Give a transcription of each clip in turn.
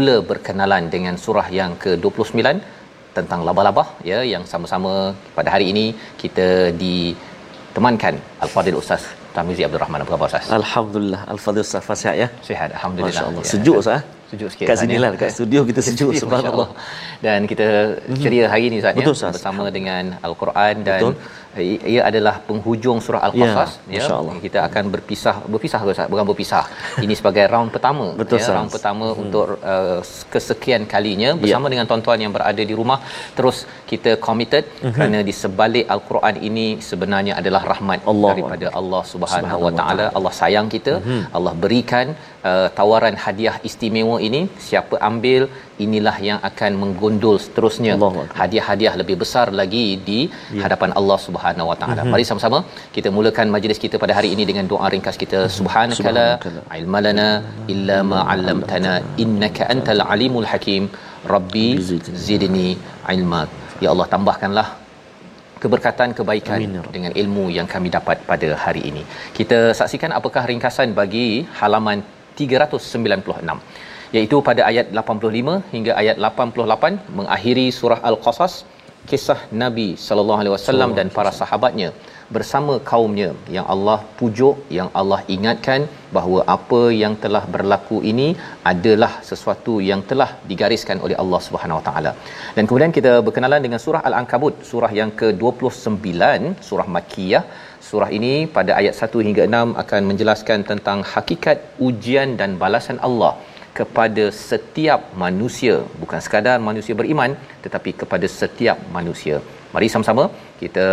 mula berkenalan dengan surah yang ke-29 tentang labah-labah ya yang sama-sama pada hari ini kita ditemankan Al-Fadil Ustaz Tamizi Abdul Rahman apa khabar Ustaz? Alhamdulillah Al-Fadil Ustaz Fasihat ya. Sihat alhamdulillah. Masya-Allah. Ya, sejuk Ustaz. Ya sejuk sikit kat sini lah dekat studio kita sejuk subhanallah dan kita ceria hari ini Ustaz Betul, ya bersama dengan al-Quran dan Betul. Ia adalah penghujung surah al-qasas ya, ya. kita akan berpisah berpisah ke bukan berpisah ini sebagai round pertama Betul, ya round pertama hmm. untuk uh, kesekian kalinya bersama ya. dengan tuan-tuan yang berada di rumah terus kita committed uh-huh. kerana di sebalik al-Quran ini sebenarnya adalah rahmat Allah daripada Allah Subhanahu Wa Taala Allah sayang kita uh-huh. Allah berikan uh, tawaran hadiah istimewa ini siapa ambil inilah yang akan menggondol seterusnya Allah. hadiah-hadiah lebih besar lagi di ya. hadapan Allah Subhanahu Wa Taala. Mm-hmm. Mari sama-sama kita mulakan majlis kita pada hari ini dengan doa ringkas kita subhanakala ilmalana illa ma 'allamtana innaka antal alimul hakim rabbi zidni ilma ya Allah tambahkanlah keberkatan kebaikan Amin. Ya dengan ilmu yang kami dapat pada hari ini. Kita saksikan apakah ringkasan bagi halaman 396 iaitu pada ayat 85 hingga ayat 88 mengakhiri surah al-qasas kisah Nabi sallallahu alaihi wasallam dan para sahabatnya bersama kaumnya yang Allah pujuk yang Allah ingatkan bahawa apa yang telah berlaku ini adalah sesuatu yang telah digariskan oleh Allah Subhanahu Wa Taala. Dan kemudian kita berkenalan dengan surah Al-Ankabut, surah yang ke-29, surah Makkiyah. Surah ini pada ayat 1 hingga 6 akan menjelaskan tentang hakikat ujian dan balasan Allah kepada setiap manusia. Bukan sekadar manusia beriman tetapi kepada setiap manusia. Mari sama-sama kita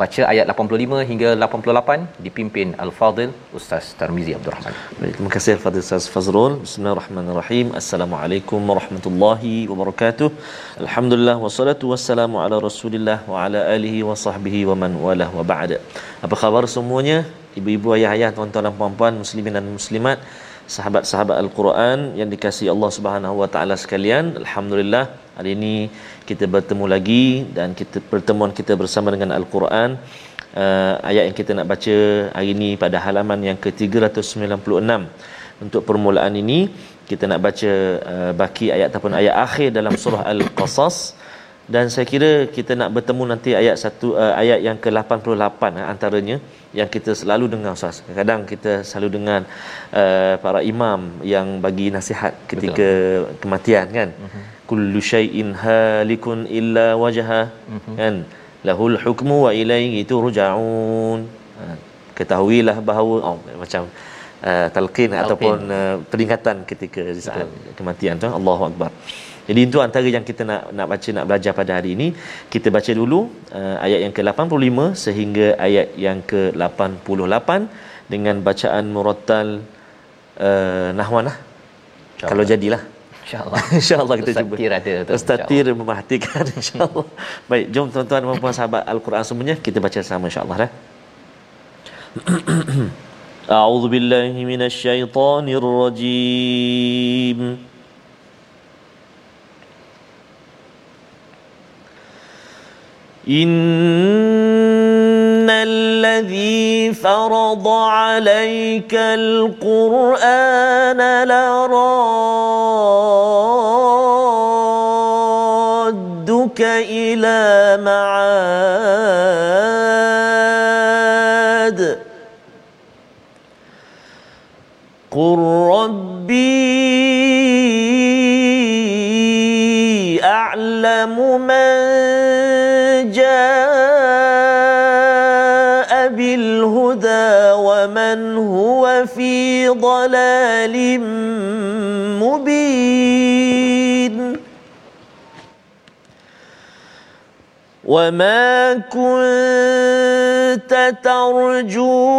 baca ayat 85 hingga 88 dipimpin al-fadil ustaz Tarmizi Abdul Rahman. Baik terima kasih al-fadil ustaz Fazrul. Bismillahirrahmanirrahim. Assalamualaikum warahmatullahi wabarakatuh. Alhamdulillah wassalatu wassalamu ala rasulillah wa ala alihi wa sahbihi wa man walah wa ba'da apa khabar semuanya? Ibu-ibu ayah-ayah tuan-tuan dan puan-puan muslimin dan muslimat sahabat-sahabat Al-Quran yang dikasihi Allah Subhanahu Wa Taala sekalian. Alhamdulillah hari ini kita bertemu lagi dan kita pertemuan kita bersama dengan Al-Quran. Uh, ayat yang kita nak baca hari ini pada halaman yang ke-396. Untuk permulaan ini kita nak baca uh, baki ayat ataupun ayat akhir dalam surah Al-Qasas dan saya kira kita nak bertemu nanti ayat satu uh, ayat yang ke-88 uh, antaranya yang kita selalu dengar Ustaz. Kadang kita selalu dengar uh, para imam yang bagi nasihat ketika Betul. kematian kan. Uh-huh. Kullu syai'in halikun illa wajha uh-huh. kan. Lahul hukmu wa ilaihi turja'un. Uh, ketahuilah bahawa oh, macam uh, talqin, talqin ataupun uh, peringatan ketika saat kematian tu Allahu akbar. Jadi itu antara yang kita nak nak baca nak belajar pada hari ini. Kita baca dulu uh, ayat yang ke-85 sehingga ayat yang ke-88 dengan bacaan murattal uh, nahwanah. Kalau jadilah. InsyaAllah. InsyaAllah kita Ustaz cuba. Tir ada tu. Ustaz Tir memerhatikan insyaAllah. Baik, jom tuan-tuan dan puan sahabat Al-Quran semuanya. Kita baca sama insyaAllah. Eh? أعوذ بالله من الشيطان الرجيم إن الذي فرض عليك القرآن لرادك إلى معاد قل ربي أعلم من هو في ضلال مبين. وما كنت ترجو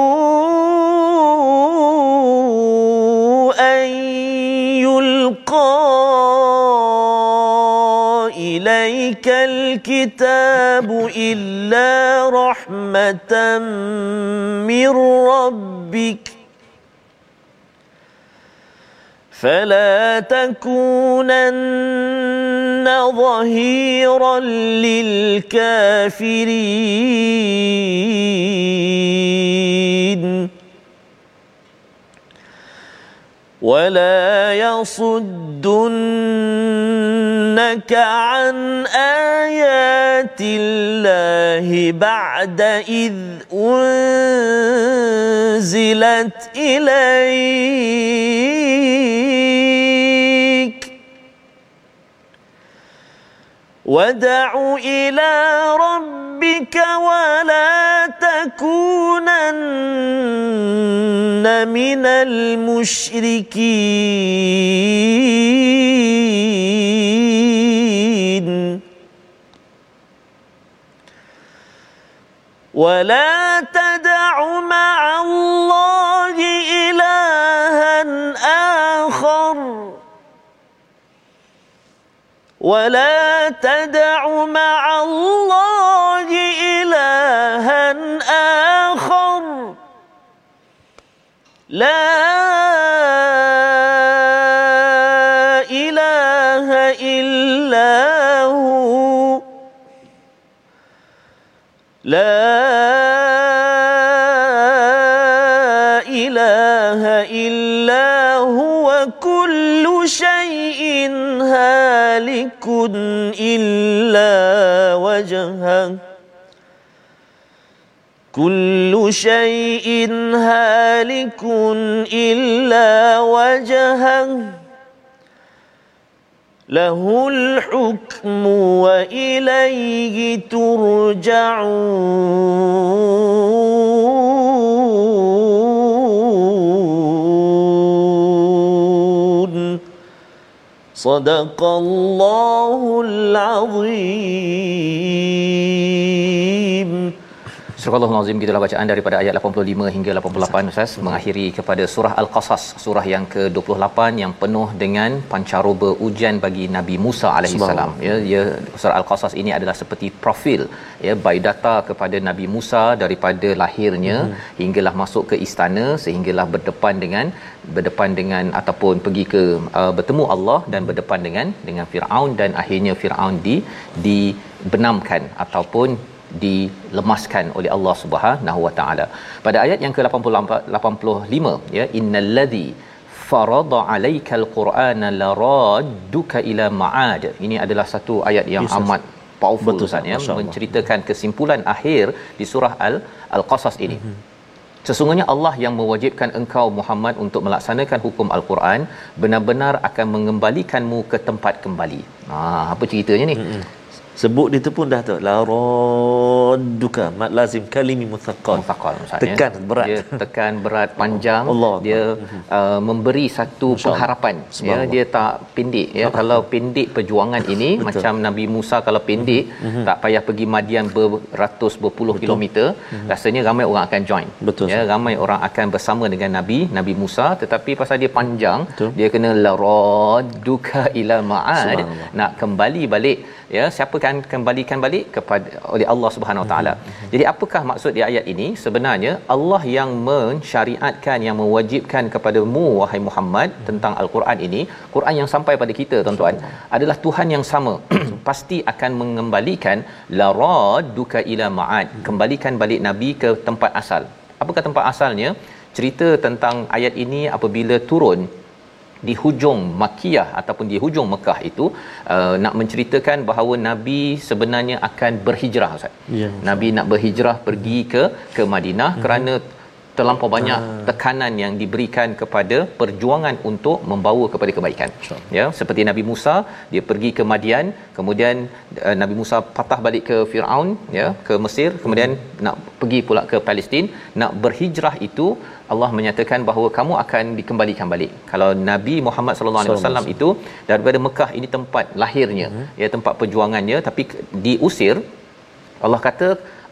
اليك الكتاب الا رحمه من ربك فلا تكونن ظهيرا للكافرين ولا يصدنك عن ايات الله بعد اذ انزلت اليك ودع إلى ربك ولا تكونن من المشركين. ولا تدع مع الله إلها آخر. ولا تدع مع لا إله إلا هو لا إله إلا هو كل شيء هالك إلا وجهه كل شيء هالك إلا وجهه. له الحكم وإليه ترجعون. صدق الله العظيم. Surah Al-Azim gitulah bacaan daripada ayat 85 hingga 88 Ustaz mengakhiri kepada surah Al-Qasas surah yang ke-28 yang penuh dengan pancaroba ujian bagi Nabi Musa alaihissalam ya ya surah Al-Qasas ini adalah seperti profil ya biodata kepada Nabi Musa daripada lahirnya hmm. hinggalah masuk ke istana sehinggalah berdepan dengan berdepan dengan ataupun pergi ke uh, bertemu Allah dan berdepan dengan dengan Firaun dan akhirnya Firaun di dibenamkan ataupun dilemaskan oleh Allah Subhanahu Wa Taala. Pada ayat yang ke-85 ya innallazi farada alaikal qur'ana laradduka ila ma'ad. Ini adalah satu ayat yang yes, amat powerful Betul, Ustaz ya menceritakan kesimpulan akhir di surah Al Al-Qasas ini. Mm-hmm. Sesungguhnya Allah yang mewajibkan engkau Muhammad untuk melaksanakan hukum Al-Quran benar-benar akan mengembalikanmu ke tempat kembali. Ha apa ceritanya ni? Mm-hmm sebut dia tu pun dah tu la radduka mat lazim kalimi muthaqqal muthaqqal tekan berat dia tekan berat panjang Allah. dia uh, memberi satu Masya pengharapan ya dia tak pendek ya kalau pendek perjuangan ini Betul. macam Nabi Musa kalau pendek mm-hmm. tak payah pergi Madian beratus berpuluh Betul. kilometer mm-hmm. rasanya ramai orang akan join Betul. ya ramai orang akan bersama dengan Nabi Nabi Musa tetapi pasal dia panjang Betul. dia kena la radduka ila ma'ad nak kembali balik ya siapa akan kembalikan balik kepada oleh Allah Subhanahu Wa Taala. Hmm. Jadi apakah maksud di ayat ini? Sebenarnya Allah yang mensyariatkan yang mewajibkan kepadamu wahai Muhammad hmm. tentang al-Quran ini, Quran yang sampai pada kita tuan-tuan adalah Tuhan yang sama. Pasti akan mengembalikan la radduka ila ma'ad. Hmm. Kembalikan balik nabi ke tempat asal. Apakah tempat asalnya? Cerita tentang ayat ini apabila turun di hujung Makkiyah ataupun di hujung Mekah itu uh, nak menceritakan bahawa nabi sebenarnya akan berhijrah Ustaz. Ya, nabi nak berhijrah pergi ke ke Madinah hmm. kerana terlampau banyak ah. tekanan yang diberikan kepada perjuangan untuk membawa kepada kebaikan. Sure. Ya, seperti Nabi Musa, dia pergi ke Madian, kemudian uh, Nabi Musa patah balik ke Firaun, ya, ke Mesir, kemudian hmm. nak pergi pula ke Palestin, nak berhijrah itu Allah menyatakan bahawa kamu akan dikembalikan balik. Kalau Nabi Muhammad sallallahu alaihi wasallam itu daripada Mekah ini tempat lahirnya, hmm. ya tempat perjuangannya tapi diusir Allah kata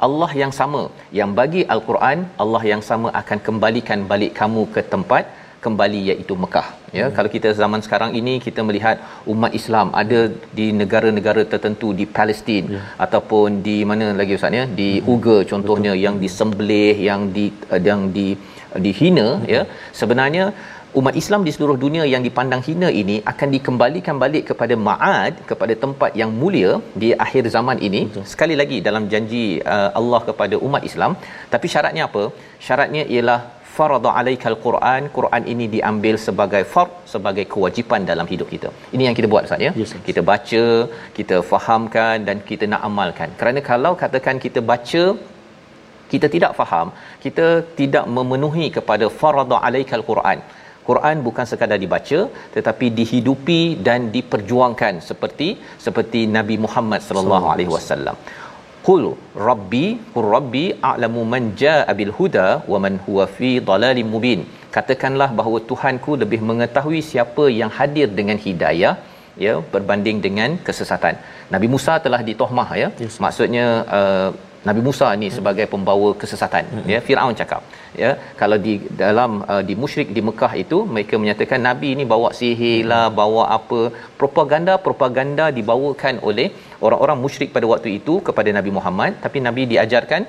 Allah yang sama yang bagi al-Quran Allah yang sama akan kembalikan balik kamu ke tempat kembali iaitu Mekah ya hmm. kalau kita zaman sekarang ini kita melihat umat Islam ada di negara-negara tertentu di Palestin ya. ataupun di mana lagi ustaz ya di hmm. Uga contohnya Betul. yang disembelih yang di yang di dihina hmm. ya sebenarnya umat Islam di seluruh dunia yang dipandang hina ini akan dikembalikan balik kepada ma'ad kepada tempat yang mulia di akhir zaman ini. Betul. sekali lagi dalam janji uh, Allah kepada umat Islam. Tapi syaratnya apa? Syaratnya ialah farada alaikal quran. Quran ini diambil sebagai fard sebagai kewajipan dalam hidup kita. Ini yang kita buat Ustaz ya? Yes, kita baca kita fahamkan dan kita nak amalkan. Kerana kalau katakan kita baca kita tidak faham kita tidak memenuhi kepada farada alaikal quran Quran bukan sekadar dibaca tetapi dihidupi dan diperjuangkan seperti seperti Nabi Muhammad sallallahu alaihi wasallam. Qul rabbi qur rabbi a'lamu man jaa'a bil huda wa man huwa fi dhalalim mubin. Katakanlah bahawa Tuhanku lebih mengetahui siapa yang hadir dengan hidayah ya berbanding dengan kesesatan. Nabi Musa telah ditohmah ya. Yes. Maksudnya uh, Nabi Musa ni hmm. sebagai pembawa kesesatan hmm. ya Firaun cakap ya kalau di dalam uh, di musyrik di Mekah itu mereka menyatakan nabi ni bawa sihir lah hmm. bawa apa propaganda propaganda dibawakan oleh orang-orang musyrik pada waktu itu kepada Nabi Muhammad tapi nabi diajarkan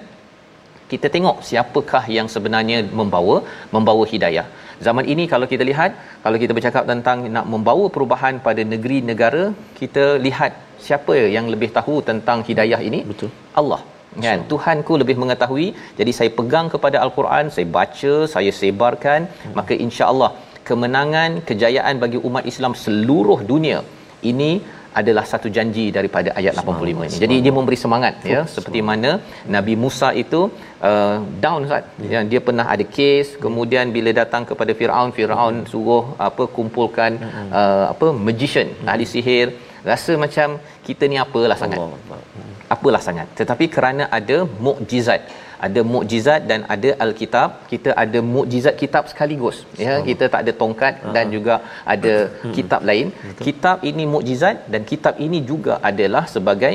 kita tengok siapakah yang sebenarnya membawa membawa hidayah zaman ini kalau kita lihat kalau kita bercakap tentang nak membawa perubahan pada negeri negara kita lihat siapa yang lebih tahu tentang hidayah ini betul Allah kan so. Tuhanku lebih mengetahui jadi saya pegang kepada al-Quran saya baca saya sebarkan hmm. maka insya-Allah kemenangan kejayaan bagi umat Islam seluruh dunia ini adalah satu janji daripada ayat 85 ini. Jadi dia memberi semangat ya seperti mana Nabi Musa itu uh, down Ustaz. Ya. ya dia pernah ada kes kemudian bila datang kepada Firaun Firaun hmm. suruh apa kumpulkan hmm. uh, apa magician hmm. ahli sihir rasa macam kita ni apalah sangat. Allah apalah sangat tetapi kerana ada mukjizat ada mukjizat dan ada alkitab kita ada mukjizat kitab sekaligus ya oh. kita tak ada tongkat uh-huh. dan juga ada hmm. kitab lain Betul. kitab ini mukjizat dan kitab ini juga adalah sebagai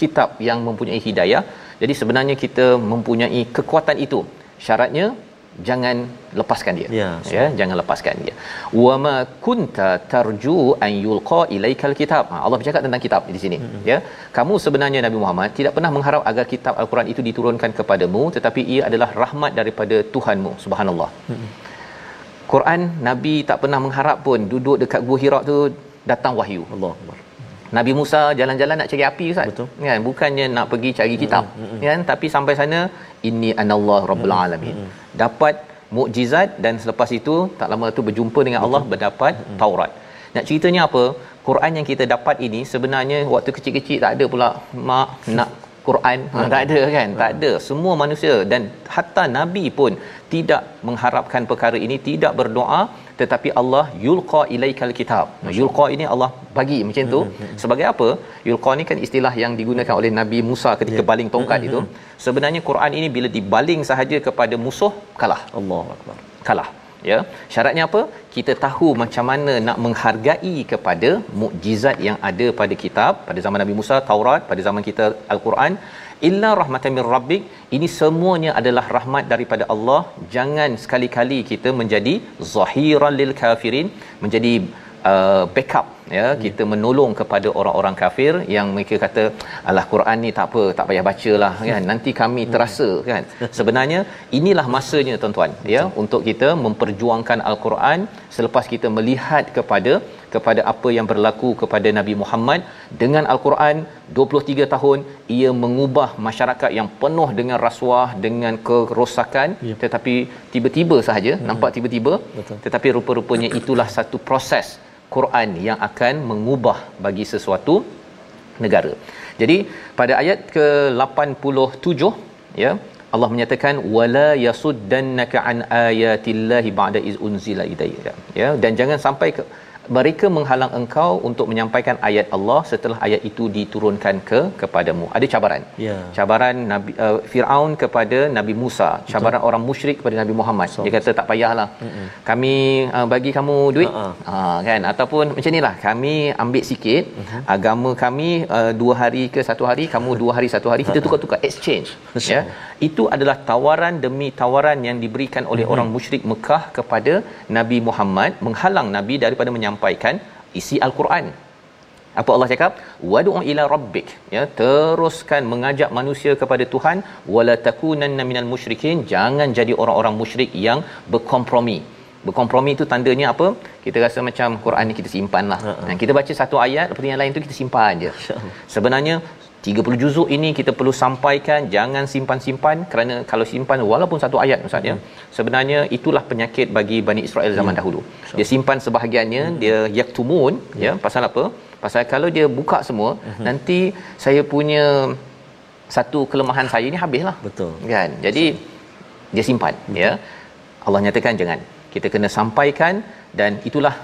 kitab yang mempunyai hidayah jadi sebenarnya kita mempunyai kekuatan itu syaratnya jangan lepaskan dia. Ya, ya jangan lepaskan dia. Wa ma kunta tarju an yulqa ilaikal kitab. Ha, Allah bercakap tentang kitab di sini hmm. ya. Kamu sebenarnya Nabi Muhammad tidak pernah mengharap agar kitab al-Quran itu diturunkan kepadamu tetapi ia adalah rahmat daripada Tuhanmu subhanallah. Hmm. Quran Nabi tak pernah mengharap pun duduk dekat gua Hira tu datang wahyu. Allah Nabi Musa jalan-jalan nak cari api Ustaz. Betul. Kan bukannya nak pergi cari kitab. Mm-hmm. Kan tapi sampai sana inni anallah rabbul mm-hmm. alamin. Dapat mukjizat dan selepas itu tak lama tu berjumpa dengan Betul. Allah berdapat mm-hmm. Taurat. Nak ceritanya apa? Quran yang kita dapat ini sebenarnya waktu kecil-kecil tak ada pula mak nak Quran hmm. tak ada kan hmm. tak ada semua manusia dan hatta nabi pun tidak mengharapkan perkara ini tidak berdoa tetapi Allah yulqa ilaikal kitab. Nah, yulqa ini Allah bagi macam tu. Mm-hmm. Sebagai apa? Yulqa ni kan istilah yang digunakan oleh Nabi Musa ketika yeah. baling tongkat itu. Sebenarnya Quran ini bila dibaling sahaja kepada musuh kalah. Allahuakbar. Kalah. Ya. Syaratnya apa? Kita tahu macam mana nak menghargai kepada mukjizat yang ada pada kitab pada zaman Nabi Musa Taurat, pada zaman kita Al-Quran illa rahmatan min rabbik ini semuanya adalah rahmat daripada Allah. Jangan sekali-kali kita menjadi zahiran lil kafirin menjadi uh, backup ya hmm. kita menolong kepada orang-orang kafir yang mereka kata alah Quran ni tak apa tak payah bacalah kan nanti kami hmm. terasa kan sebenarnya inilah masanya tuan-tuan ya untuk kita memperjuangkan al-Quran selepas kita melihat kepada kepada apa yang berlaku kepada Nabi Muhammad dengan al-Quran 23 tahun ia mengubah masyarakat yang penuh dengan rasuah dengan kerosakan ya. tetapi tiba-tiba sahaja hmm. nampak tiba-tiba Betul. tetapi rupa-rupanya itulah satu proses Quran yang akan mengubah bagi sesuatu negara. Jadi pada ayat ke-87 ya Allah menyatakan wala yasuddannaka an ayatillahi ba'da iz unzila ilayka ya dan jangan sampai ke mereka menghalang engkau untuk menyampaikan ayat Allah setelah ayat itu diturunkan ke kepadamu. Ada cabaran? Ya. Cabaran nabi uh, Firaun kepada Nabi Musa. Cabaran Betul. orang musyrik kepada Nabi Muhammad. So, dia kata tak payahlah. Mm-mm. kami uh, bagi kamu duit. Ha uh, kan? Ataupun macam inilah kami ambil sikit. Uh-huh. agama kami uh, dua hari ke satu hari kamu dua hari satu hari. Kita tukar-tukar. Exchange. Ya? Itu adalah tawaran demi tawaran yang diberikan oleh mm-hmm. orang musyrik Mekah kepada Nabi Muhammad. Menghalang Nabi daripada menyampaikan isi al-Quran. apa Allah cakap? Wad'u ila rabbik. Ya teruskan mengajak manusia kepada Tuhan wala takunanna minal musyrikin. Jangan jadi orang-orang musyrik yang berkompromi. Berkompromi itu tandanya apa? Kita rasa macam Quran ni kita simpan lah. Uh-huh. kita baca satu ayat lepas yang lain tu kita simpan je. Sebenarnya 30 juzuk ini kita perlu sampaikan jangan simpan-simpan kerana kalau simpan walaupun satu ayat ustaz ya sebenarnya itulah penyakit bagi Bani Israel zaman ya. dahulu dia simpan sebahagiannya hmm. dia yaktumun ya. ya pasal apa pasal kalau dia buka semua uh-huh. nanti saya punya satu kelemahan saya ni habislah betul kan jadi dia simpan betul. ya Allah nyatakan jangan kita kena sampaikan dan itulah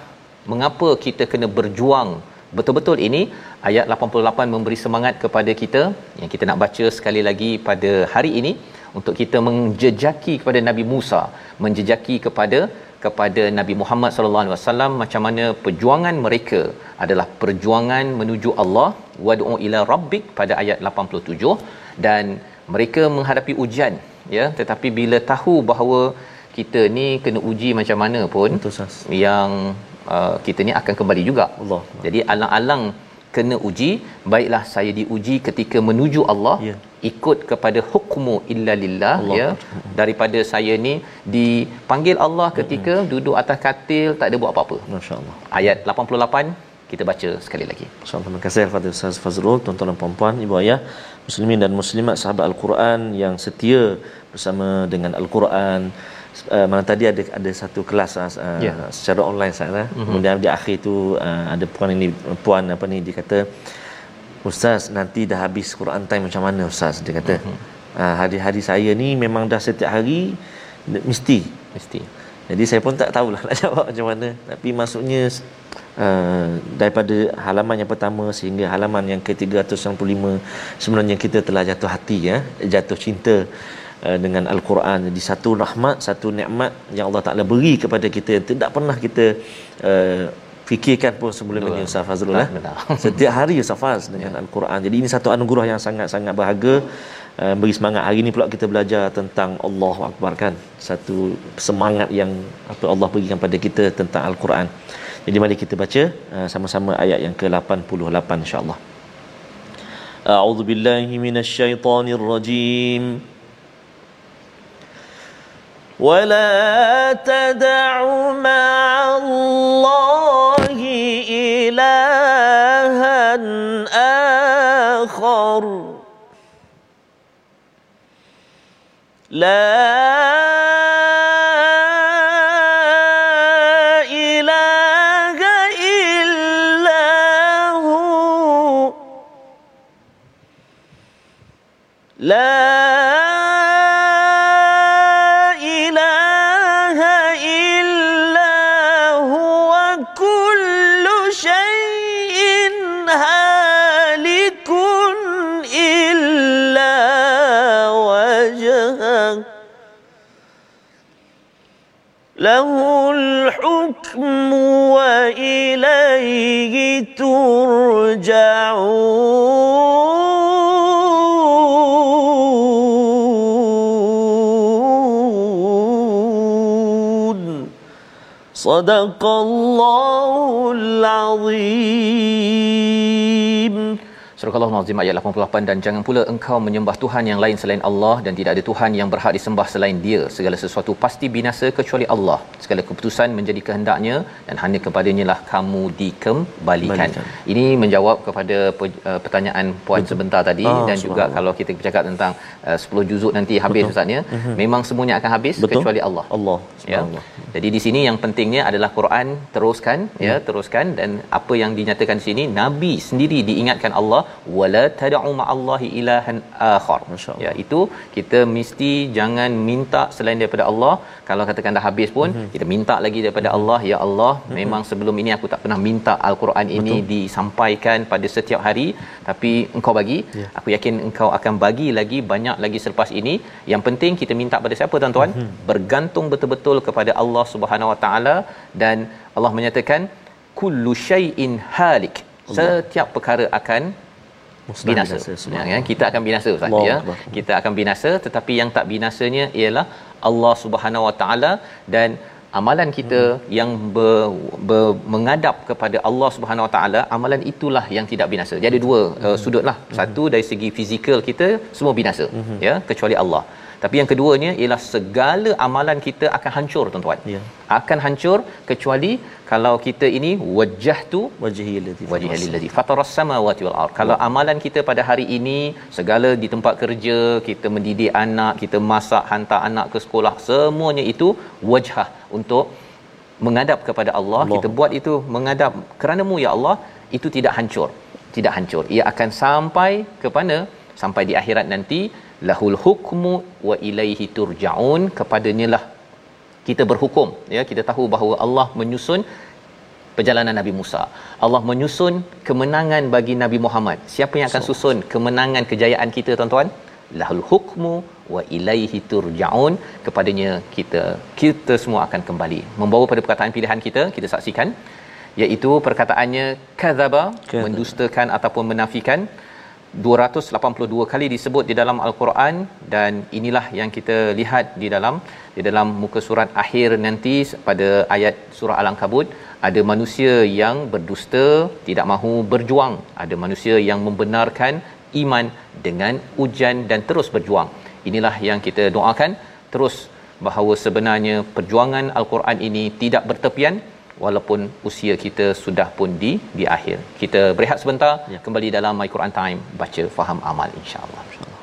mengapa kita kena berjuang betul-betul ini ayat 88 memberi semangat kepada kita. Yang kita nak baca sekali lagi pada hari ini untuk kita menjejaki kepada Nabi Musa menjejaki kepada kepada Nabi Muhammad sallallahu alaihi wasallam macam mana perjuangan mereka adalah perjuangan menuju Allah wad'u ila rabbik pada ayat 87 dan mereka menghadapi ujian ya. Tetapi bila tahu bahawa kita ni kena uji macam mana pun Betul, yang uh, kita ni akan kembali juga Allah. Jadi alang-alang kena uji, baiklah saya diuji ketika menuju Allah. Ya. ikut kepada hukmu illa lillah Allah. ya daripada saya ni dipanggil Allah ketika hmm. duduk atas katil tak ada buat apa-apa masya-Allah ayat 88 kita baca sekali lagi. Insya-Allah terima kasih kepada Ustaz Fazrul, tuan-tuan dan puan-puan, ibu ayah, muslimin dan muslimat sahabat Al-Quran yang setia bersama dengan Al-Quran uh, mana tadi ada ada satu kelas uh, yeah. secara online saya mm-hmm. kemudian di akhir tu uh, ada puan ini puan apa ni dia kata ustaz nanti dah habis Quran time macam mana ustaz dia kata mm-hmm. uh, hari-hari saya ni memang dah setiap hari mesti mesti jadi saya pun tak tahulah nak jawab macam mana tapi maksudnya uh, daripada halaman yang pertama sehingga halaman yang ke-365 sebenarnya kita telah jatuh hati ya jatuh cinta dengan al-Quran jadi satu rahmat satu nikmat yang Allah Taala beri kepada kita yang tidak pernah kita uh, fikirkan pun sebelum ini Ustaz Fazrul eh. setiap hari Ustaz Faz dengan ya. al-Quran. Jadi ini satu anugerah yang sangat-sangat berharga uh, beri semangat. Hari ini pula kita belajar tentang Allah Akbar kan? Satu semangat yang apa Allah berikan pada kita tentang al-Quran. Jadi mari kita baca uh, sama-sama ayat yang ke-88 insya-Allah A'udzu billahi minasyaitonir rajim ولا تدع مع الله إلها آخر. لا صدق الله العظيم Surah Al-Nazim ayat 88 dan jangan pula engkau menyembah Tuhan yang lain selain Allah dan tidak ada Tuhan yang berhak disembah selain Dia. Segala sesuatu pasti binasa kecuali Allah. Segala keputusan menjadi kehendaknya dan hanya kepadanya lah kamu dikembalikan. Balikan. Ini menjawab kepada uh, pertanyaan puan Betul. sebentar tadi ah, dan juga kalau kita bercakap tentang uh, 10 juzuk nanti habis ustaznya, uh-huh. memang semuanya akan habis Betul. kecuali Allah. Allah. Ya. Jadi di sini yang pentingnya adalah Quran teruskan ya, ya teruskan dan apa yang dinyatakan di sini nabi sendiri diingatkan Allah wala tad'u ma'allahi ilahan akhar ya itu kita mesti jangan minta selain daripada Allah kalau katakan dah habis pun mm-hmm. kita minta lagi daripada mm-hmm. Allah ya Allah mm-hmm. memang sebelum ini aku tak pernah minta al-Quran ini Betul. disampaikan pada setiap hari tapi engkau bagi yeah. aku yakin engkau akan bagi lagi banyak lagi selepas ini yang penting kita minta pada siapa tuan-tuan mm-hmm. bergantung betul-betul kepada Allah Subhanahu Wa Taala dan Allah menyatakan kullu syai'in halik setiap perkara akan Musnah binasa, binasa ya, ya, kita akan binasa Ustaz ya kita akan binasa tetapi yang tak binasanya ialah Allah Subhanahu Wa Taala dan amalan kita hmm. yang ber, ber, mengadap kepada Allah Subhanahu Wa Taala amalan itulah yang tidak binasa jadi dua hmm. uh, sudutlah hmm. satu dari segi fizikal kita semua binasa hmm. ya kecuali Allah tapi yang keduanya ialah segala amalan kita akan hancur tuan-tuan. Ya. Akan hancur kecuali kalau kita ini wajah tu wajhi alladhi wajhi alladhi fataras samawati wal ard. Kalau amalan kita pada hari ini segala di tempat kerja, kita mendidik anak, kita masak hantar anak ke sekolah, semuanya itu wajhah untuk menghadap kepada Allah. Allah. Kita buat itu menghadap kerana-Mu ya Allah, itu tidak hancur. Tidak hancur. Ia akan sampai kepada sampai di akhirat nanti lahul hukmu wa ilaihi turjaun kepadanya lah kita berhukum. Ya kita tahu bahawa Allah menyusun perjalanan Nabi Musa. Allah menyusun kemenangan bagi Nabi Muhammad. Siapa yang akan susun kemenangan kejayaan kita tuan-tuan? Lahul hukmu wa ilaihi turjaun kepadanya kita kita semua akan kembali. Membawa pada perkataan pilihan kita kita saksikan iaitu perkataannya kadzaba. mendustakan ataupun menafikan 282 kali disebut di dalam al-Quran dan inilah yang kita lihat di dalam di dalam muka surat akhir nanti pada ayat surah al-ankabut. Ada manusia yang berdusta tidak mahu berjuang. Ada manusia yang membenarkan iman dengan ujian dan terus berjuang. Inilah yang kita doakan. Terus bahawa sebenarnya perjuangan al-Quran ini tidak bertepian walaupun usia kita sudah pun di di akhir. Kita berehat sebentar ya. kembali dalam My Quran Time baca faham amal insya-Allah. Insya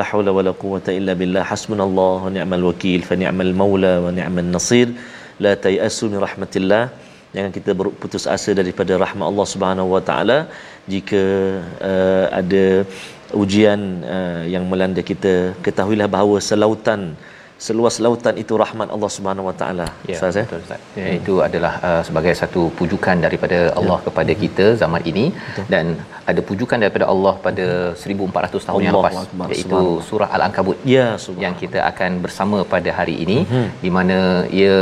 haula wala quwwata illa billah. Hasbunallah wa ni'mal wakil fa ni'mal maula wa ni'man nasir. La tayasu min rahmatillah. Jangan kita berputus asa daripada rahmat Allah Subhanahu wa taala. Jika uh, ada ujian uh, yang melanda kita ketahuilah bahawa selautan seluas lautan itu rahmat Allah Subhanahu Wa Taala. Ya, Ustaz ya. Betul Ustaz. Ya, hmm. itu adalah uh, sebagai satu pujukan daripada Allah ya. kepada kita zaman ini betul. dan ada pujukan daripada Allah pada 1400 tahun Allah yang lepas Akbar. iaitu surah Al-Ankabut. Ya, yang kita akan bersama pada hari ini hmm. di mana ia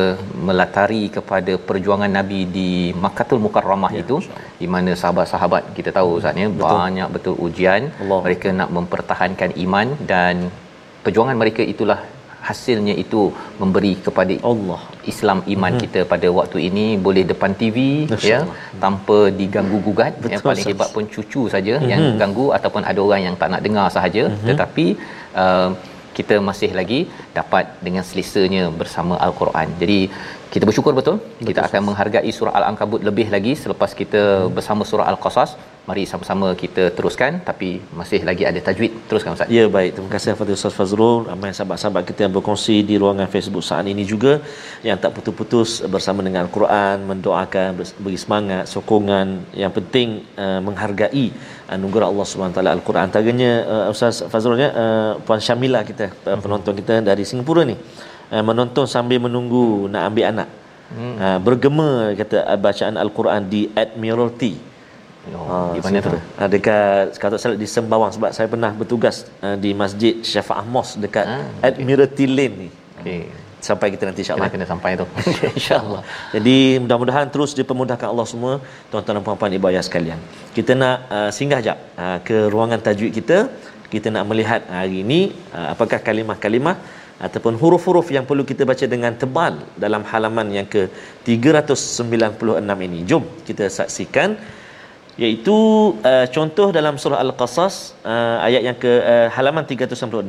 melatari kepada perjuangan Nabi di Makkahul Mukarramah ya, itu di mana sahabat-sahabat kita tahu Ustaz ya banyak betul ujian Allah. mereka nak mempertahankan iman dan perjuangan mereka itulah hasilnya itu memberi kepada Allah Islam iman hmm. kita pada waktu ini boleh depan TV Masya ya tanpa diganggu gugat Betul, yang paling hebat pun cucu saja hmm. yang ganggu ataupun ada orang yang tak nak dengar sahaja hmm. tetapi uh, kita masih lagi dapat dengan selisanya bersama al-Quran. Jadi kita bersyukur betul. betul kita akan menghargai surah al-Ankabut lebih lagi selepas kita hmm. bersama surah al-Qasas. Mari sama-sama kita teruskan tapi masih lagi ada tajwid. Teruskan ustaz. Ya baik. Terima kasih kepada ustaz Fazrul. Ramai sahabat-sahabat kita yang berkongsi di ruangan Facebook saat ini juga yang tak putus-putus bersama dengan al-Quran mendoakan beri semangat sokongan. Yang penting uh, menghargai anugerah Allah Subhanahu taala al-Quran. Antaranya uh, ustaz Fazrul ya uh, puan Syamila kita uh, penonton kita dari Singapura ni uh, menonton sambil menunggu nak ambil anak hmm. uh, bergema kata bacaan al-Quran di Admiralty Oh, ha, di mana tu? Ha, dekat kalau salah di Sembawang sebab saya pernah bertugas uh, di Masjid Syafaah Mos dekat ha, Admiralty Lane ni. Okey. Sampai kita nanti insya-Allah kena sampai tu. insya-Allah. Jadi mudah-mudahan terus dipermudahkan Allah semua tuan-tuan dan puan-puan ibu ayah sekalian. Kita nak uh, singgah jap uh, ke ruangan tajwid kita. Kita nak melihat hari ini uh, apakah kalimah-kalimah ataupun huruf-huruf yang perlu kita baca dengan tebal dalam halaman yang ke 396 ini. Jom kita saksikan iaitu uh, contoh dalam surah al-qasas uh, ayat yang ke uh, halaman 396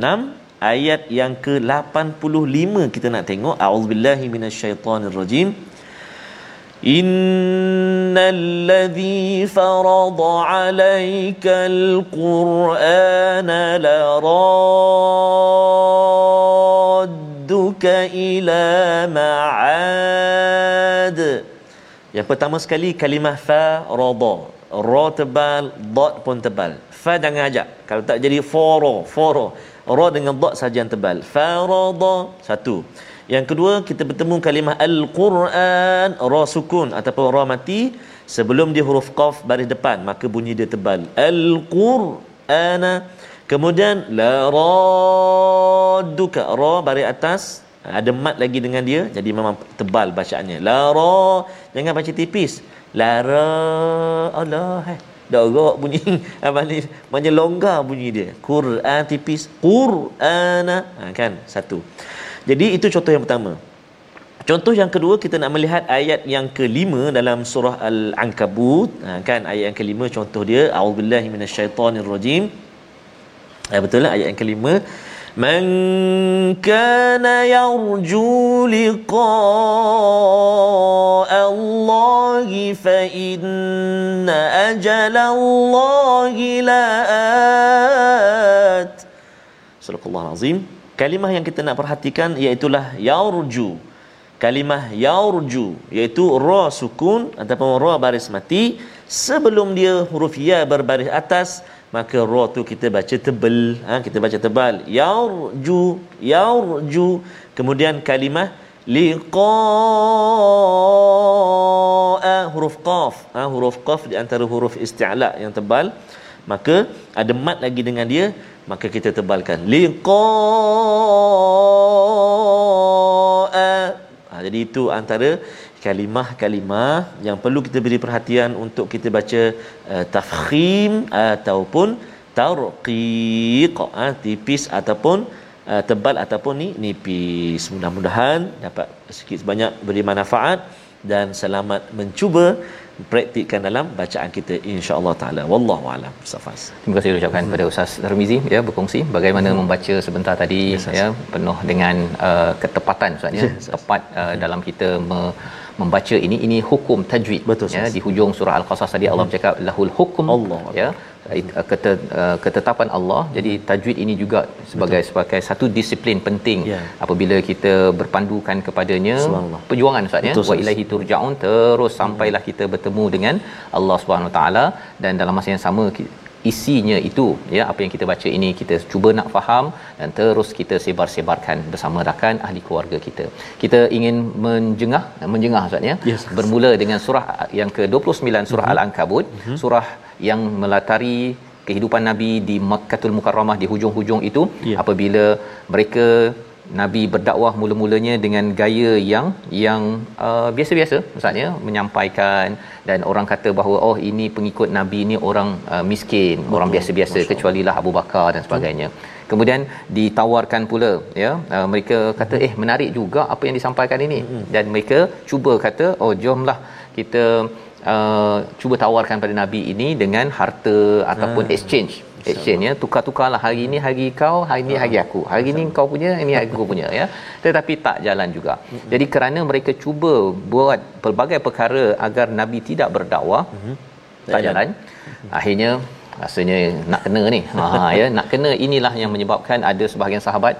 ayat yang ke 85 kita nak tengok a'udzubillahi minasyaitonirrajim innalladhi farada 'alaika al-qur'ana laradduka ila ma'ad. Yang pertama sekali kalimah farada. Ra tebal dot pun tebal. Fa jangan ajak. Kalau tak jadi foro foro. Ra dengan dot saja yang tebal. Farada satu yang kedua kita bertemu kalimah al-Quran ra sukun ataupun ra mati sebelum dia huruf qaf baris depan. Maka bunyi dia tebal. al-Qur'ana. Kemudian la radduka ra baris atas. Ada mat lagi dengan dia jadi memang tebal bacaannya. La ra. Jangan baca tipis. La ra Allah eh. Darah bunyi. Apa ni? Macam longgar bunyi dia. Quran tipis. Qur'ana. Ha, kan? Satu jadi itu contoh yang pertama. Contoh yang kedua kita nak melihat ayat yang kelima dalam surah Al-Ankabut ha, kan ayat yang kelima contoh dia a'udzubillahi minasyaitonirrajim. Ya betul lah ayat yang kelima Man kana yarju liqa'a Allah fa inna ajala Allah la'at. Surah kalimah yang kita nak perhatikan iaitulah yaurju. Kalimah yaurju iaitu ra sukun ataupun ra baris mati. Sebelum dia huruf ya berbaris atas maka ra tu kita baca tebal. Ha, kita baca tebal. Yaurju yaurju. Kemudian kalimah liqa huruf qaf. Ha, huruf qaf di antara huruf isti'la yang tebal. Maka ada mat lagi dengan dia maka kita tebalkan. Liqa ha, jadi itu antara kalimah-kalimah yang perlu kita beri perhatian untuk kita baca uh, tafkhim ataupun tarqiq. Ha, tipis ataupun uh, tebal ataupun ni nipis. Mudah-mudahan dapat sikit sebanyak beri manfaat dan selamat mencuba praktikkan dalam bacaan kita insya-Allah taala. Wallahu alam safas terima kasih ucapkan kepada Ustaz Tarmizi ya berkongsi bagaimana hmm. membaca sebentar tadi yes, ya penuh dengan uh, ketepatan Ustaz ya. Yes, tepat uh, hmm. dalam kita me- membaca ini ini hukum tajwid Betul, ya di hujung surah al-qasas tadi Allah hmm. bercakap lahul hukum Allah ya uh, uh, ketetapan Allah. Jadi tajwid ini juga sebagai Betul. sebagai satu disiplin penting ya. apabila kita berpandukan kepadanya. Perjuangan ustaz ya? Wa ilaihi turjaun. Terus sampailah kita bertemu dengan Allah Subhanahu taala. Dan dalam masa yang sama isinya itu ya apa yang kita baca ini kita cuba nak faham dan terus kita sebar-sebarkan bersama rakan ahli keluarga kita. Kita ingin menjengah menjengah ustaz ya. Yes. Bermula dengan surah yang ke-29 surah mm-hmm. Al-Ankabut, mm-hmm. surah yang melatari kehidupan Nabi di Makkahul Mukarramah di hujung-hujung itu yeah. apabila mereka Nabi berdakwah mula-mulanya dengan gaya yang yang uh, biasa-biasa maksudnya menyampaikan dan orang kata bahawa oh ini pengikut Nabi ini orang uh, miskin, Betul. orang biasa-biasa kecuali lah Abu Bakar dan sebagainya. Betul. Kemudian ditawarkan pula ya uh, mereka kata eh menarik juga apa yang disampaikan ini hmm. dan mereka cuba kata oh jomlah kita uh, cuba tawarkan pada Nabi ini dengan harta ataupun hmm. exchange exchange ya tukar-tukarlah. Hari ini hari kau hari ini hari aku. Hari ini kau punya ini aku punya ya. Tetapi tak jalan juga. Jadi kerana mereka cuba buat pelbagai perkara agar nabi tidak berdakwah tak jalan. akhirnya rasanya nak kena ni. Ha ya nak kena inilah yang menyebabkan ada sebahagian sahabat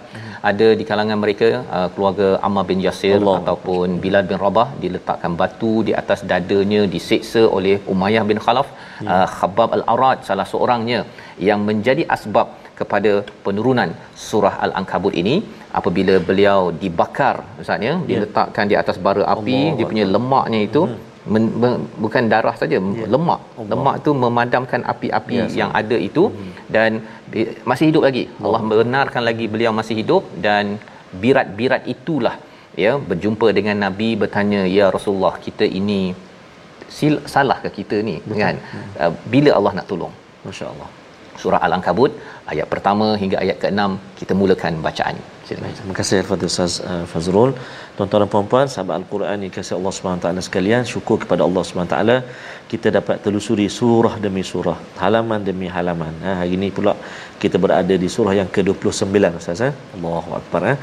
ada di kalangan mereka uh, keluarga Ammar bin Yasir Allah. ataupun Bilal bin Rabah diletakkan batu di atas dadanya diseksa oleh Umayyah bin Khalaf ya. uh, Khabbab al-Arad salah seorangnya yang menjadi asbab kepada penurunan surah al-ankabut ini apabila beliau dibakar ustaz ya diletakkan di atas bara api Allah dia punya lemaknya itu hmm. men, men, bukan darah saja ya. lemak Allah. lemak tu memadamkan api-api ya, yang ada itu hmm. dan masih hidup lagi Allah. Benarkan lagi beliau masih hidup dan birat-birat itulah ya berjumpa dengan nabi bertanya ya Rasulullah kita ini sil salah ke kita ni Betul. kan hmm. uh, bila Allah nak tolong masya-Allah surah Al-Ankabut ayat pertama hingga ayat ke-6 kita mulakan bacaan. Silakan. Terima kasih kepada Ustaz uh, Fazrul. Tuan-tuan dan puan-puan, sahabat Al-Quran yang kasih Allah taala sekalian, syukur kepada Allah Subhanahu taala kita dapat telusuri surah demi surah, halaman demi halaman. Ha, hari ini pula kita berada di surah yang ke-29 Ustaz eh. Allahu akbar eh.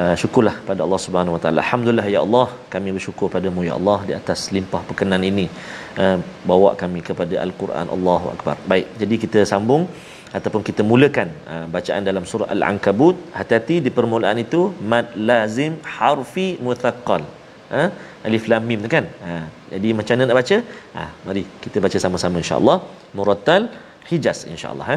Uh, syukurlah pada Allah Subhanahu Wa Taala. Alhamdulillah ya Allah, kami bersyukur padamu ya Allah di atas limpah perkenan ini. Uh, bawa kami kepada Al-Quran Allahu Akbar. Baik, jadi kita sambung ataupun kita mulakan uh, bacaan dalam surah Al-Ankabut. Hati-hati di permulaan itu mad lazim harfi muthaqqal. Ha? Alif lam mim kan? Ha. Jadi macam mana nak baca? Ha, mari kita baca sama-sama insya-Allah. Murattal Hijaz insya-Allah ha.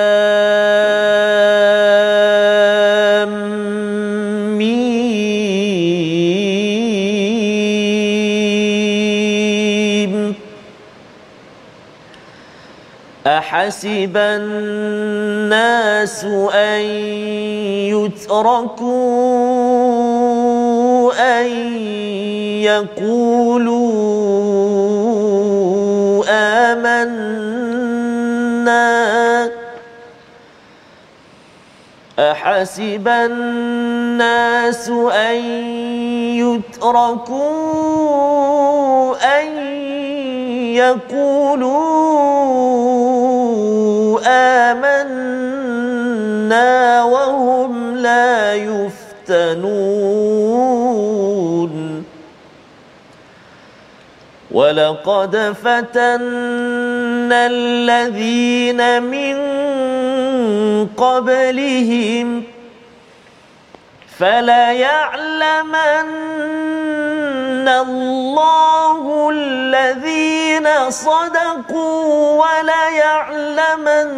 أحسب الناس أن يتركوا أن يقولوا آمنا. أحسب الناس أن يتركوا أن يقولوا آمنا وهم لا يفتنون. ولقد فتنا الذين من قبلهم فليعلمن الله الذين صدقوا وليعلمن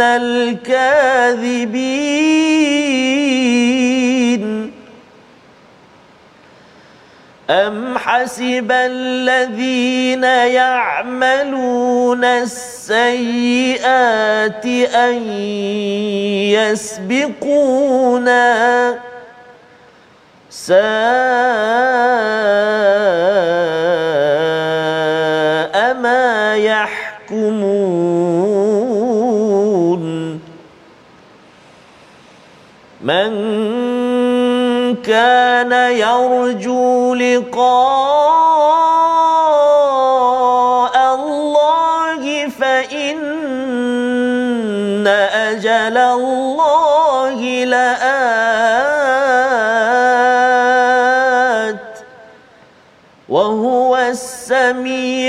الكاذبين أم حسب الذين يعملون السيئات أن يسبقونا ساء ما يحكمون. من كان يرجو لقاء الله فإن أجل الله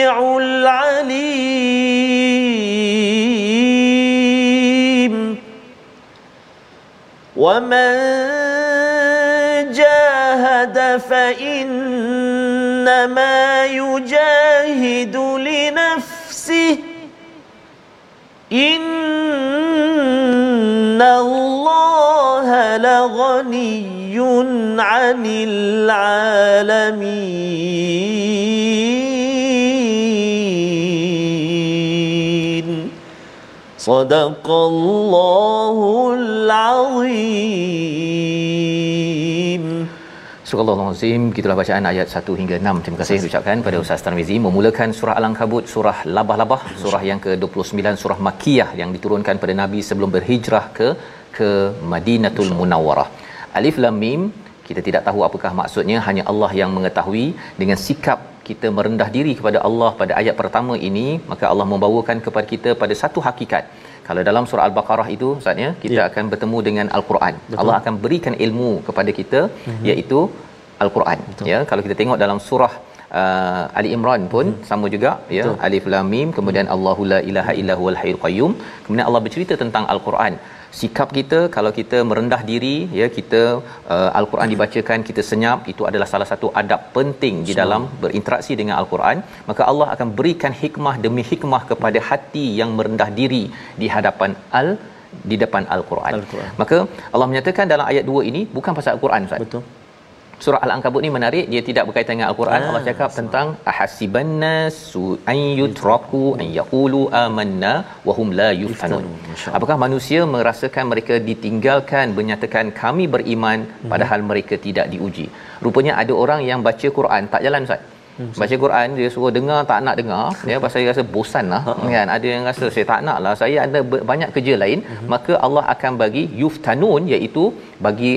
العليم. ومن جاهد فإنما يجاهد لنفسه. إن الله لغني عن العالمين. صدق الله العظيم Surah Al-Azim, gitulah bacaan ayat 1 hingga 6. Terima kasih ucapkan pada Ustaz Tarmizi memulakan surah Al-Ankabut, surah Labah-Labah, surah yang ke-29, surah Makkiyah yang diturunkan pada Nabi sebelum berhijrah ke ke Madinatul Munawwarah. Alif Lam Mim kita tidak tahu apakah maksudnya hanya Allah yang mengetahui dengan sikap kita merendah diri kepada Allah pada ayat pertama ini maka Allah membawakan kepada kita pada satu hakikat kalau dalam surah al-baqarah itu ustaz ya kita ya. akan bertemu dengan al-Quran Betul. Allah akan berikan ilmu kepada kita uh-huh. iaitu al-Quran Betul. ya kalau kita tengok dalam surah uh, Ali Imran pun hmm. sama juga ya Betul. alif lam mim kemudian hmm. Allahu la ilaha illa huwal hayyul qayyum kemudian Allah bercerita tentang al-Quran sikap kita kalau kita merendah diri ya kita uh, al-Quran dibacakan kita senyap itu adalah salah satu adab penting di dalam berinteraksi dengan al-Quran maka Allah akan berikan hikmah demi hikmah kepada hati yang merendah diri di hadapan al di depan al-Quran. al-Quran. Maka Allah menyatakan dalam ayat 2 ini bukan pasal al-Quran Ustaz. Betul surah al-ankabut ni menarik dia tidak berkaitan dengan al-Quran ah, Allah cakap tentang ahasibannas ayyutraku an yaqulu amanna wa hum la yuftanun apakah manusia merasakan mereka ditinggalkan menyatakan kami beriman hmm. padahal mereka tidak diuji rupanya ada orang yang baca Quran tak jalan ustaz hmm. baca Quran dia suruh dengar tak nak dengar ya pasal dia rasa bosan lah uh-huh. kan ada yang rasa saya tak nak lah saya ada banyak kerja lain uh-huh. maka Allah akan bagi yuftanun iaitu bagi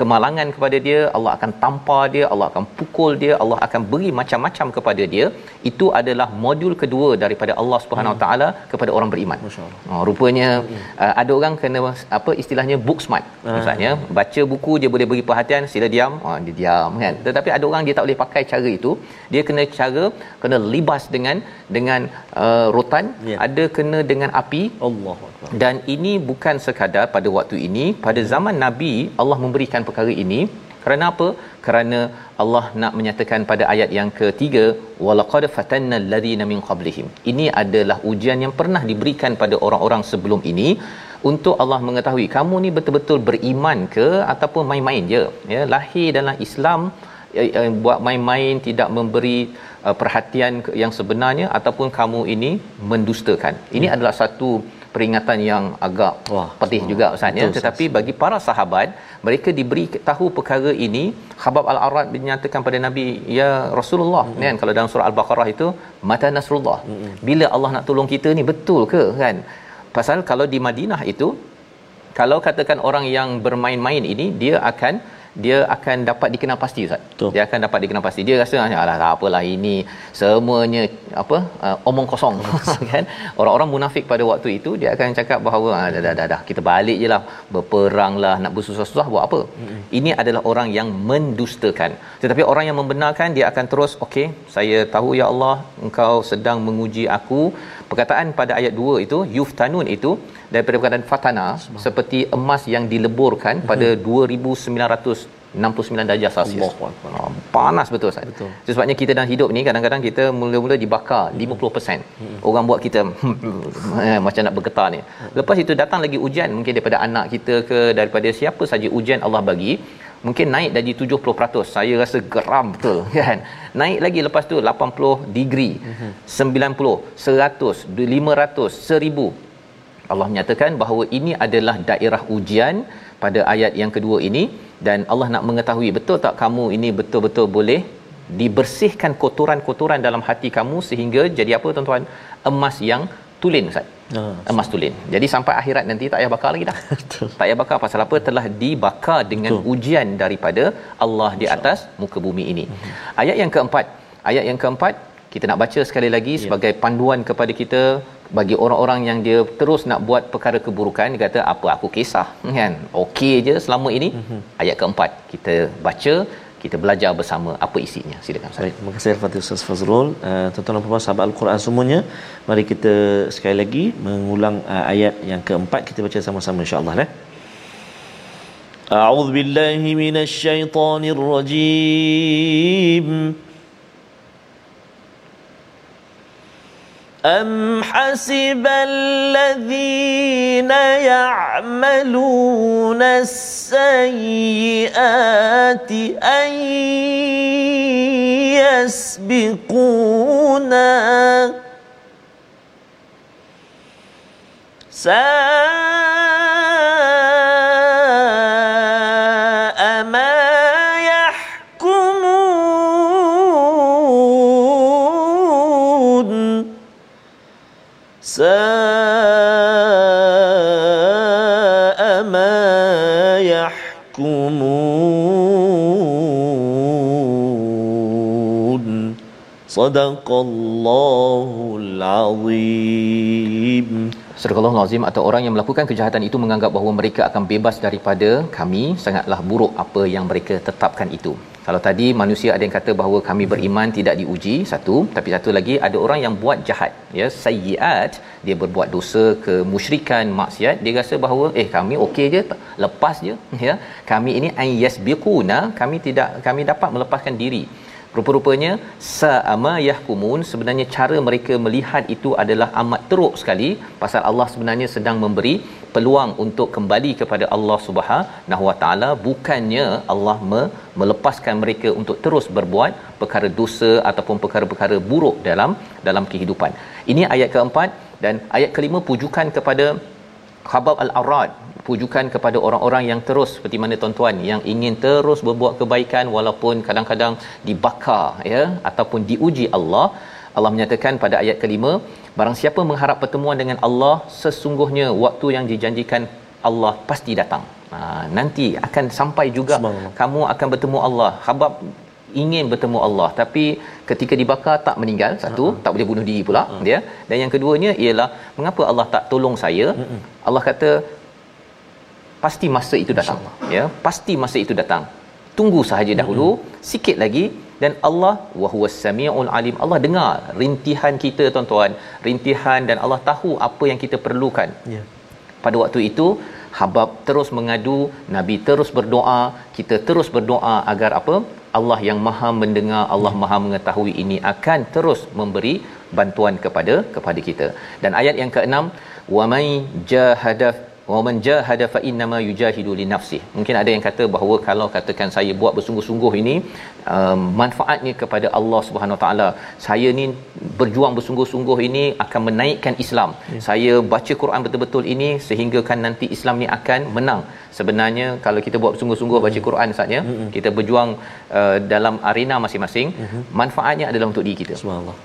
kemalangan kepada dia Allah akan tampar dia Allah akan pukul dia Allah akan beri macam-macam kepada dia. Itu adalah modul kedua daripada Allah Subhanahu Wa Taala kepada orang beriman. Masyaallah. Oh, rupanya hmm. uh, ada orang kena apa istilahnya book smart. Hmm. misalnya baca buku dia boleh beri perhatian sila diam. Oh, dia diam kan? Tetapi ada orang dia tak boleh pakai cara itu. Dia kena cara kena libas dengan dengan uh, rotan. Yeah. ada kena dengan api. Allah dan ini bukan sekadar pada waktu ini pada zaman nabi Allah memberikan perkara ini. Kerana apa? Kerana Allah nak menyatakan pada ayat yang ketiga walaqad fatanna alladhina min qablihim. Ini adalah ujian yang pernah diberikan pada orang-orang sebelum ini untuk Allah mengetahui kamu ni betul-betul beriman ke ataupun main-main je. Ya lahir dalam Islam ya, ya, buat main-main tidak memberi uh, perhatian yang sebenarnya ataupun kamu ini mendustakan. Ini hmm. adalah satu peringatan yang agak Wah, pedih juga Ustaz ya. Tetapi bagi para sahabat mereka diberi tahu perkara ini. Khabab al-Arad dinyatakan pada Nabi ya Rasulullah. Mm-hmm. kan kalau dalam surah al-Baqarah itu mata nasrullah. Mm-hmm. bila Allah nak tolong kita ni betul ke kan? Pasal kalau di Madinah itu kalau katakan orang yang bermain-main ini dia akan dia akan dapat dikenal pasti ustaz. Betul. Dia akan dapat dikenal pasti. Dia rasa alah tak apalah ini semuanya apa uh, omong kosong kan. Orang-orang munafik pada waktu itu dia akan cakap bahawa ah, dah, dah dah dah kita balik jelah berperanglah nak bersusah-susah buat apa. Hmm. Ini adalah orang yang mendustakan. Tetapi orang yang membenarkan dia akan terus okey saya tahu ya Allah engkau sedang menguji aku. Perkataan pada ayat 2 itu yuftanun itu daripada perkataan fatana seperti emas yang dileburkan mm-hmm. pada 2969 darjah Celsius. Allah. Panas betul Ustaz. Betul. Sebabnya kita dalam hidup ni kadang-kadang kita mula-mula dibakar mm-hmm. 50%. Mm-hmm. Orang buat kita eh, macam nak bergetar ni. Lepas itu datang lagi ujian mungkin daripada anak kita ke daripada siapa saja ujian Allah bagi mungkin naik dari 70% saya rasa geram betul kan? Naik lagi lepas tu 80 degree. Mm-hmm. 90 100 500 1000 Allah menyatakan bahawa ini adalah daerah ujian pada ayat yang kedua ini. Dan Allah nak mengetahui betul tak kamu ini betul-betul boleh dibersihkan kotoran-kotoran dalam hati kamu sehingga jadi apa tuan-tuan? Emas yang tulin Ustaz. Oh, emas tulin. Jadi sampai akhirat nanti tak payah bakar lagi dah. tak payah bakar pasal apa? Telah dibakar dengan Betul. ujian daripada Allah di atas muka bumi ini. Uh-huh. Ayat yang keempat. Ayat yang keempat kita nak baca sekali lagi yeah. sebagai panduan kepada kita bagi orang-orang yang dia terus nak buat perkara keburukan dia kata apa aku kisah kan okey je selama ini mm-hmm. ayat keempat kita baca kita belajar bersama apa isinya silakan Ustaz. Baik, terima kasih Al-Fatihah Ustaz Fazrul. Uh, tuan-tuan dan sahabat Al-Quran semuanya, mari kita sekali lagi mengulang uh, ayat yang keempat kita baca sama-sama insya-Allah eh. A'udzu billahi rajim. أم حسب الذين يعملون السيئات أن يسبقونا ساء صدق الله العظيم Surah Al-Azim atau orang yang melakukan kejahatan itu menganggap bahawa mereka akan bebas daripada kami sangatlah buruk apa yang mereka tetapkan itu kalau tadi manusia ada yang kata bahawa kami beriman tidak diuji satu tapi satu lagi ada orang yang buat jahat ya sayyiat dia berbuat dosa kemusyrikan maksiat dia rasa bahawa eh kami okey je lepas je ya kami ini ayyasbiquna kami tidak kami dapat melepaskan diri rupa-rupanya sa'ama yahkumun sebenarnya cara mereka melihat itu adalah amat teruk sekali. Pasal Allah sebenarnya sedang memberi peluang untuk kembali kepada Allah Subhanahu Wa Taala. Bukannya Allah me- melepaskan mereka untuk terus berbuat perkara dosa ataupun perkara-perkara buruk dalam dalam kehidupan. Ini ayat keempat. Dan ayat kelima pujukan kepada Khabab al-Arad pujukan kepada orang-orang yang terus seperti mana tuan-tuan yang ingin terus berbuat kebaikan walaupun kadang-kadang dibakar ya ataupun diuji Allah. Allah menyatakan pada ayat kelima barang siapa mengharap pertemuan dengan Allah sesungguhnya waktu yang dijanjikan Allah pasti datang. Ha, nanti akan sampai juga kamu akan bertemu Allah. Habab ingin bertemu Allah tapi ketika dibakar tak meninggal satu uh-huh. tak boleh bunuh diri pula uh-huh. dia dan yang keduanya ialah mengapa Allah tak tolong saya uh-huh. Allah kata pasti masa itu datang ya pasti masa itu datang tunggu sahaja dahulu uh-huh. sikit lagi dan Allah wa huwas samiul alim Allah dengar rintihan kita tuan-tuan rintihan dan Allah tahu apa yang kita perlukan yeah. pada waktu itu habab terus mengadu nabi terus berdoa kita terus berdoa agar apa Allah yang Maha mendengar, Allah Maha mengetahui ini akan terus memberi bantuan kepada kepada kita. Dan ayat yang ke-6, wa may jahada wa man jahada fa inna ma yujahidu li nafsihi. Mungkin ada yang kata bahawa kalau katakan saya buat bersungguh-sungguh ini um, manfaatnya kepada Allah Subhanahu Wa Taala. Saya ni berjuang bersungguh-sungguh ini akan menaikkan Islam. Ya. Saya baca Quran betul-betul ini sehingga kan nanti Islam ni akan menang. Sebenarnya kalau kita buat bersungguh-sungguh baca Quran saatnya, hmm. kita berjuang uh, dalam arena masing-masing, hmm. manfaatnya adalah untuk diri kita. Subhanallah.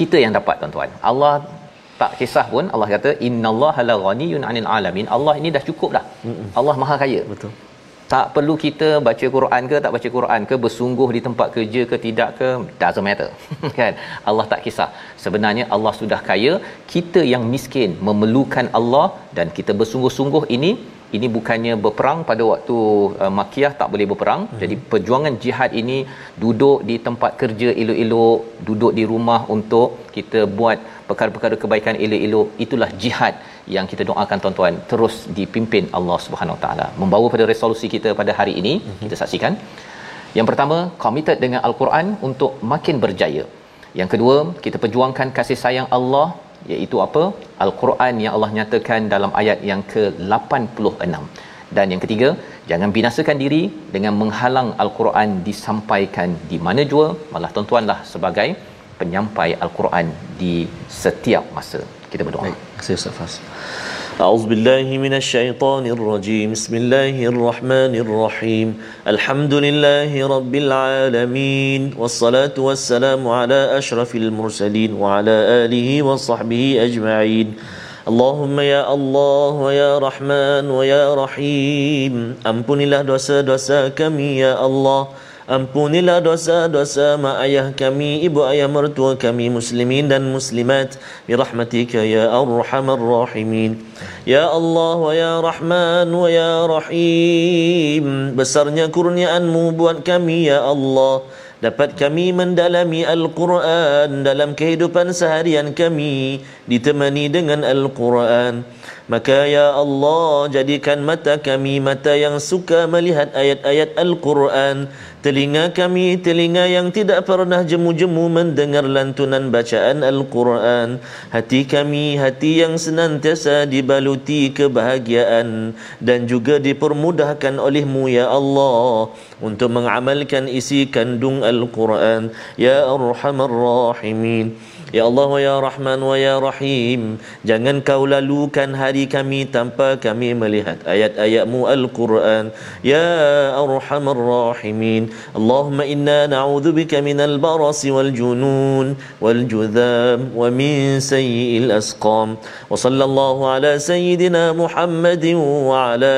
Kita yang dapat tuan-tuan. Allah tak kisah pun Allah kata innallaha la ghaniyun 'anil alamin. Allah ini dah cukup dah. Mm-mm. Allah maha kaya. Betul. Tak perlu kita baca Quran ke tak baca Quran ke bersungguh di tempat kerja ke tidak ke doesn't matter. Kan? Allah tak kisah. Sebenarnya Allah sudah kaya. Kita yang miskin memerlukan Allah dan kita bersungguh-sungguh ini ini bukannya berperang pada waktu uh, Makkiyah tak boleh berperang. Hmm. Jadi perjuangan jihad ini duduk di tempat kerja elok-elok, duduk di rumah untuk kita buat perkara-perkara kebaikan elok-elok. Itulah jihad yang kita doakan tuan-tuan terus dipimpin Allah Subhanahu Wa Taala. Membawa pada resolusi kita pada hari ini, hmm. kita saksikan. Yang pertama, committed dengan Al-Quran untuk makin berjaya. Yang kedua, kita perjuangkan kasih sayang Allah iaitu apa al-Quran yang Allah nyatakan dalam ayat yang ke-86 dan yang ketiga jangan binasakan diri dengan menghalang al-Quran disampaikan di mana jua malah tuan-tuanlah sebagai penyampai al-Quran di setiap masa kita berdoa baik saya Ustaz أعوذ بالله من الشيطان الرجيم بسم الله الرحمن الرحيم الحمد لله رب العالمين والصلاة والسلام على أشرف المرسلين وعلى آله وصحبه أجمعين اللهم يا الله ويا رحمن ويا رحيم الله dosa dosa kami ya Allah Ampunilah dosa-dosa mak ayah kami, ibu ayah mertua kami, muslimin dan muslimat. Birahmatika ya arhamar rahimin. Ya Allah wa ya Rahman wa ya Rahim. Besarnya kurniaanmu buat kami ya Allah. Dapat kami mendalami Al-Quran dalam kehidupan seharian kami. Ditemani dengan Al-Quran. Maka ya Allah jadikan mata kami mata yang suka melihat ayat-ayat Al-Quran Telinga kami telinga yang tidak pernah jemu-jemu mendengar lantunan bacaan Al-Quran. Hati kami hati yang senantiasa dibaluti kebahagiaan Dan juga dipermudahkan olehmu ya Allah Untuk mengamalkan isi kandung Al-Quran. Ya Arhamar Rahimin Ya Allah ya Rahman wa ya Rahim. Jangan kau lalukan hari kami tanpa kami melihat ayat-ayatmu Al-Quran. Ya Arhamar Rahimin. Allahumma inna na'udhu bika minal barasi wal junun wal judham wa min sayyi'il asqam. Wa sallallahu ala sayyidina Muhammadin wa ala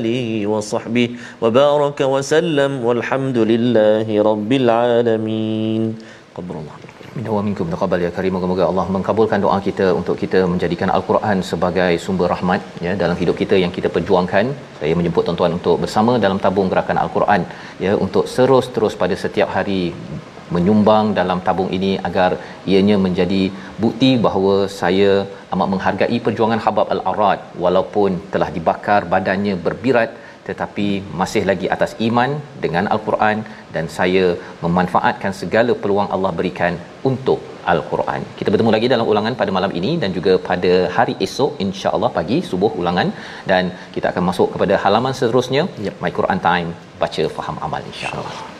alihi wa sahbihi. Wa baraka wa sallam walhamdulillahi rabbil alamin. Qabrullah Minna wa minkum taqabbal ya karim. Moga-moga Allah mengkabulkan doa kita untuk kita menjadikan Al-Quran sebagai sumber rahmat ya dalam hidup kita yang kita perjuangkan. Saya menjemput tuan-tuan untuk bersama dalam tabung gerakan Al-Quran ya untuk terus-terus pada setiap hari menyumbang dalam tabung ini agar ianya menjadi bukti bahawa saya amat menghargai perjuangan Habab Al-Arad walaupun telah dibakar badannya berbirat tetapi masih lagi atas iman dengan al-Quran dan saya memanfaatkan segala peluang Allah berikan untuk al-Quran. Kita bertemu lagi dalam ulangan pada malam ini dan juga pada hari esok insya-Allah pagi subuh ulangan dan kita akan masuk kepada halaman seterusnya yep. My Quran Time baca faham amal insya-Allah. insya